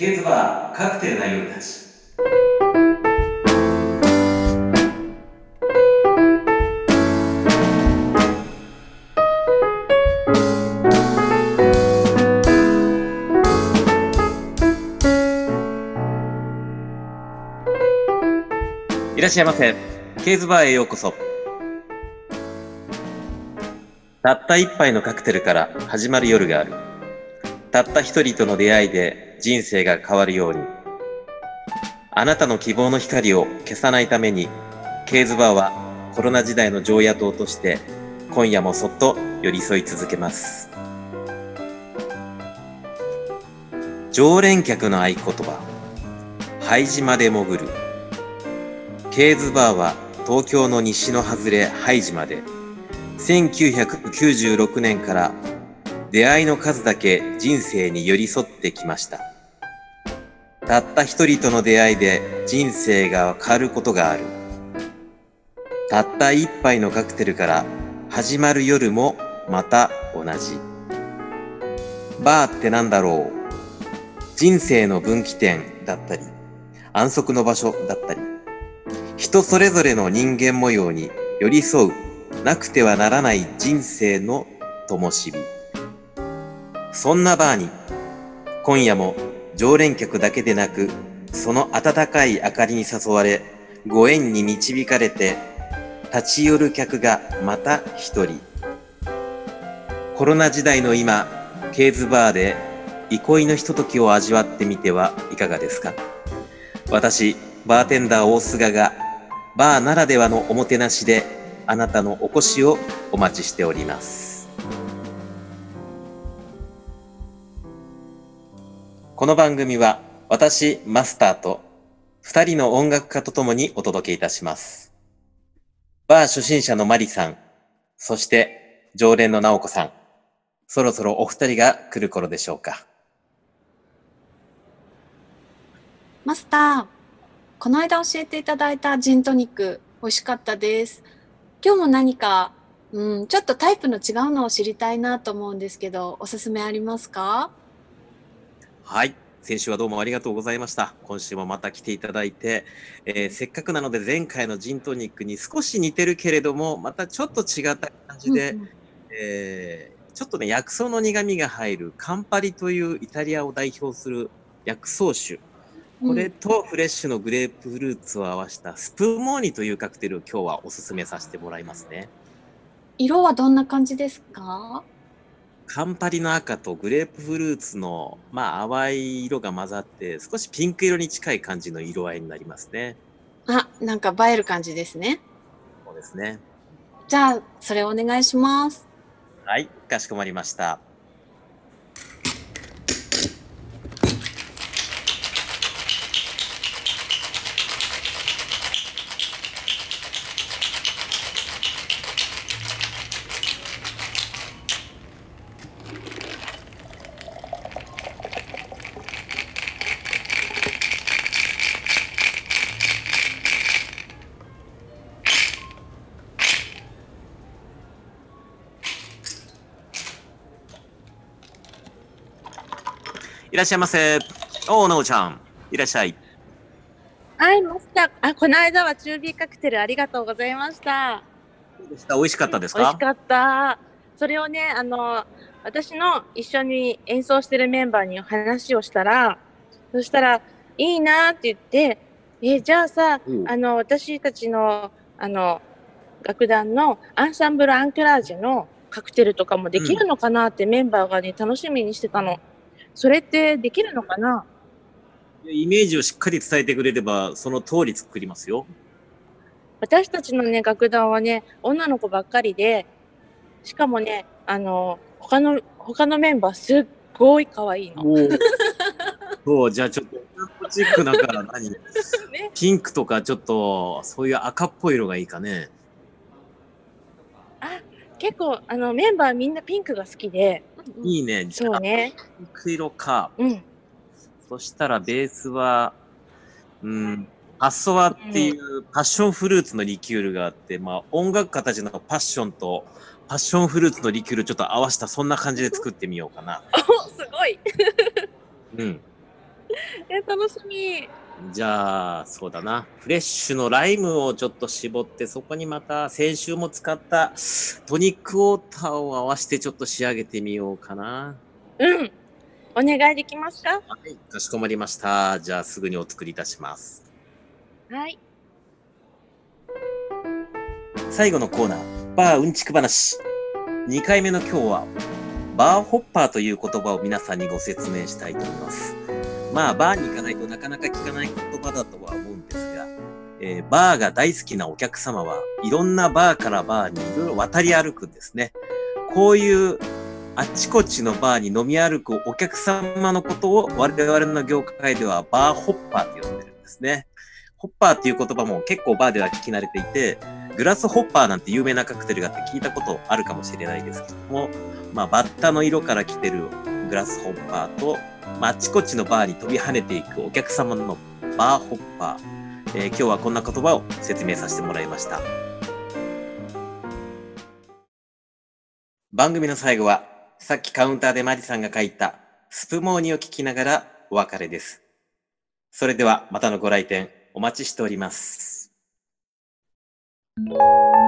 ケーズバーカクテルな夜たち。いらっしゃいませ。ケーズバーへようこそ。たった一杯のカクテルから始まる夜がある。たった一人との出会いで人生が変わるように。あなたの希望の光を消さないためにケーズバーはコロナ時代の常夜灯として今夜もそっと寄り添い続けます。常連客の合言葉拝島で潜る。ケーズバーは東京の西の外れ拝島で。1996年から出会いの数だけ人生に寄り添ってきました。たった一人との出会いで人生が変わることがある。たった一杯のカクテルから始まる夜もまた同じ。バーってなんだろう。人生の分岐点だったり安息の場所だったり人それぞれの人間模様に寄り添うなくてはならない人生の灯火。そんなバーに今夜も常連客だけでなくその温かい明かりに誘われご縁に導かれて立ち寄る客がまた一人。コロナ時代の今ケーズバーで憩いのひとときを味わってみてはいかがですか？私バーテンダー大菅がバーならではのおもてなしであなたのお越しをお待ちしております。この番組は私マスターと二人の音楽家とともにお届けいたします。バー初心者のマリさんそして常連の直子さん。そろそろお二人が来る頃でしょうか。マスター、この間教えていただいたジントニック、美味しかったです。今日も何か、うん、ちょっとタイプの違うのを知りたいなと思うんですけど、おすすめありますか？はい。先週はどうもありがとうございました。今週もまた来ていただいて、えーせっかくなので前回のジントニックに少し似てるけれども、またちょっと違った感じで、うんうんえーちょっとね、薬草の苦味が入るカンパリというイタリアを代表する薬草酒。これとフレッシュのグレープフルーツを合わせたスプーモーニというカクテルを今日はおすすめさせてもらいますね。色はどんな感じですか？カンパリの赤とグレープフルーツの、まあ、淡い色が混ざって、少しピンク色に近い感じの色合いになりますね。あ、なんか映える感じですね。そうですね。じゃあ、それお願いします。はい、かしこまりました。いらっしゃいませ。おー、なおちゃん。いらっしゃい。はい、マスター。あ、この間は中火カクテルありがとうございました。どうでした？美味しかったですか？美味しかった。それをね、あの、私の一緒に演奏してるメンバーに話をしたら、そしたら、いいなって言って、え、じゃあさ、うんあの、私たちの、あの、楽団のアンサンブル・アンクラージュのカクテルとかもできるのかなってメンバーがね、楽しみにしてたの。それってできるのかな？イメージをしっかり伝えてくれれば、その通り作りますよ。私たちのね、楽団はね、女の子ばっかりで、しかもね、あの、他の、他のメンバーすっごい可愛いの。そう、じゃあちょっと、チックだから何？ねピンクとかちょっと、そういう赤っぽい色がいいかね。結構、あの、メンバーみんなピンクが好きで、いいね。じゃあ、そうね。ピンク色か。うん。そしたらベースは、うん、パッソワっていうパッションフルーツのリキュールがあって、まあ音楽家たちのパッションとパッションフルーツのリキュールちょっと合わせたそんな感じで作ってみようかな。お、すごい。うん。え、楽しみ。じゃあ、そうだな。フレッシュのライムをちょっと絞って、そこにまた先週も使ったトニックウォーターを合わせてちょっと仕上げてみようかな。うん。お願いできますか？はい、かしこまりました。じゃあすぐにお作りいたします。はい。最後のコーナー、バーうんちく話。2回目の今日は、バーホッパーという言葉を皆さんにご説明したいと思います。まあ、バーに行かないとなかなか聞かない言葉だとは思うんですが、えーバーが大好きなお客様はいろんなバーからバーにいろいろ渡り歩くんですね。こういうあちこちのバーに飲み歩くお客様のことを我々の業界ではバーホッパーって呼んでるんですね。ホッパーっていう言葉も結構バーでは聞き慣れていて、グラスホッパーなんて有名なカクテルがあって聞いたことあるかもしれないですけども、まあ、バッタの色から来てるグラスホッパーと、まあ、ちこちのバーに飛び跳ねていくお客様のバーホッパー。えー今日はこんな言葉を説明させてもらいました。番組の最後は、さっきカウンターでマリさんが書いたスプモーニを聞きながらお別れです。それではまたのご来店お待ちしております。「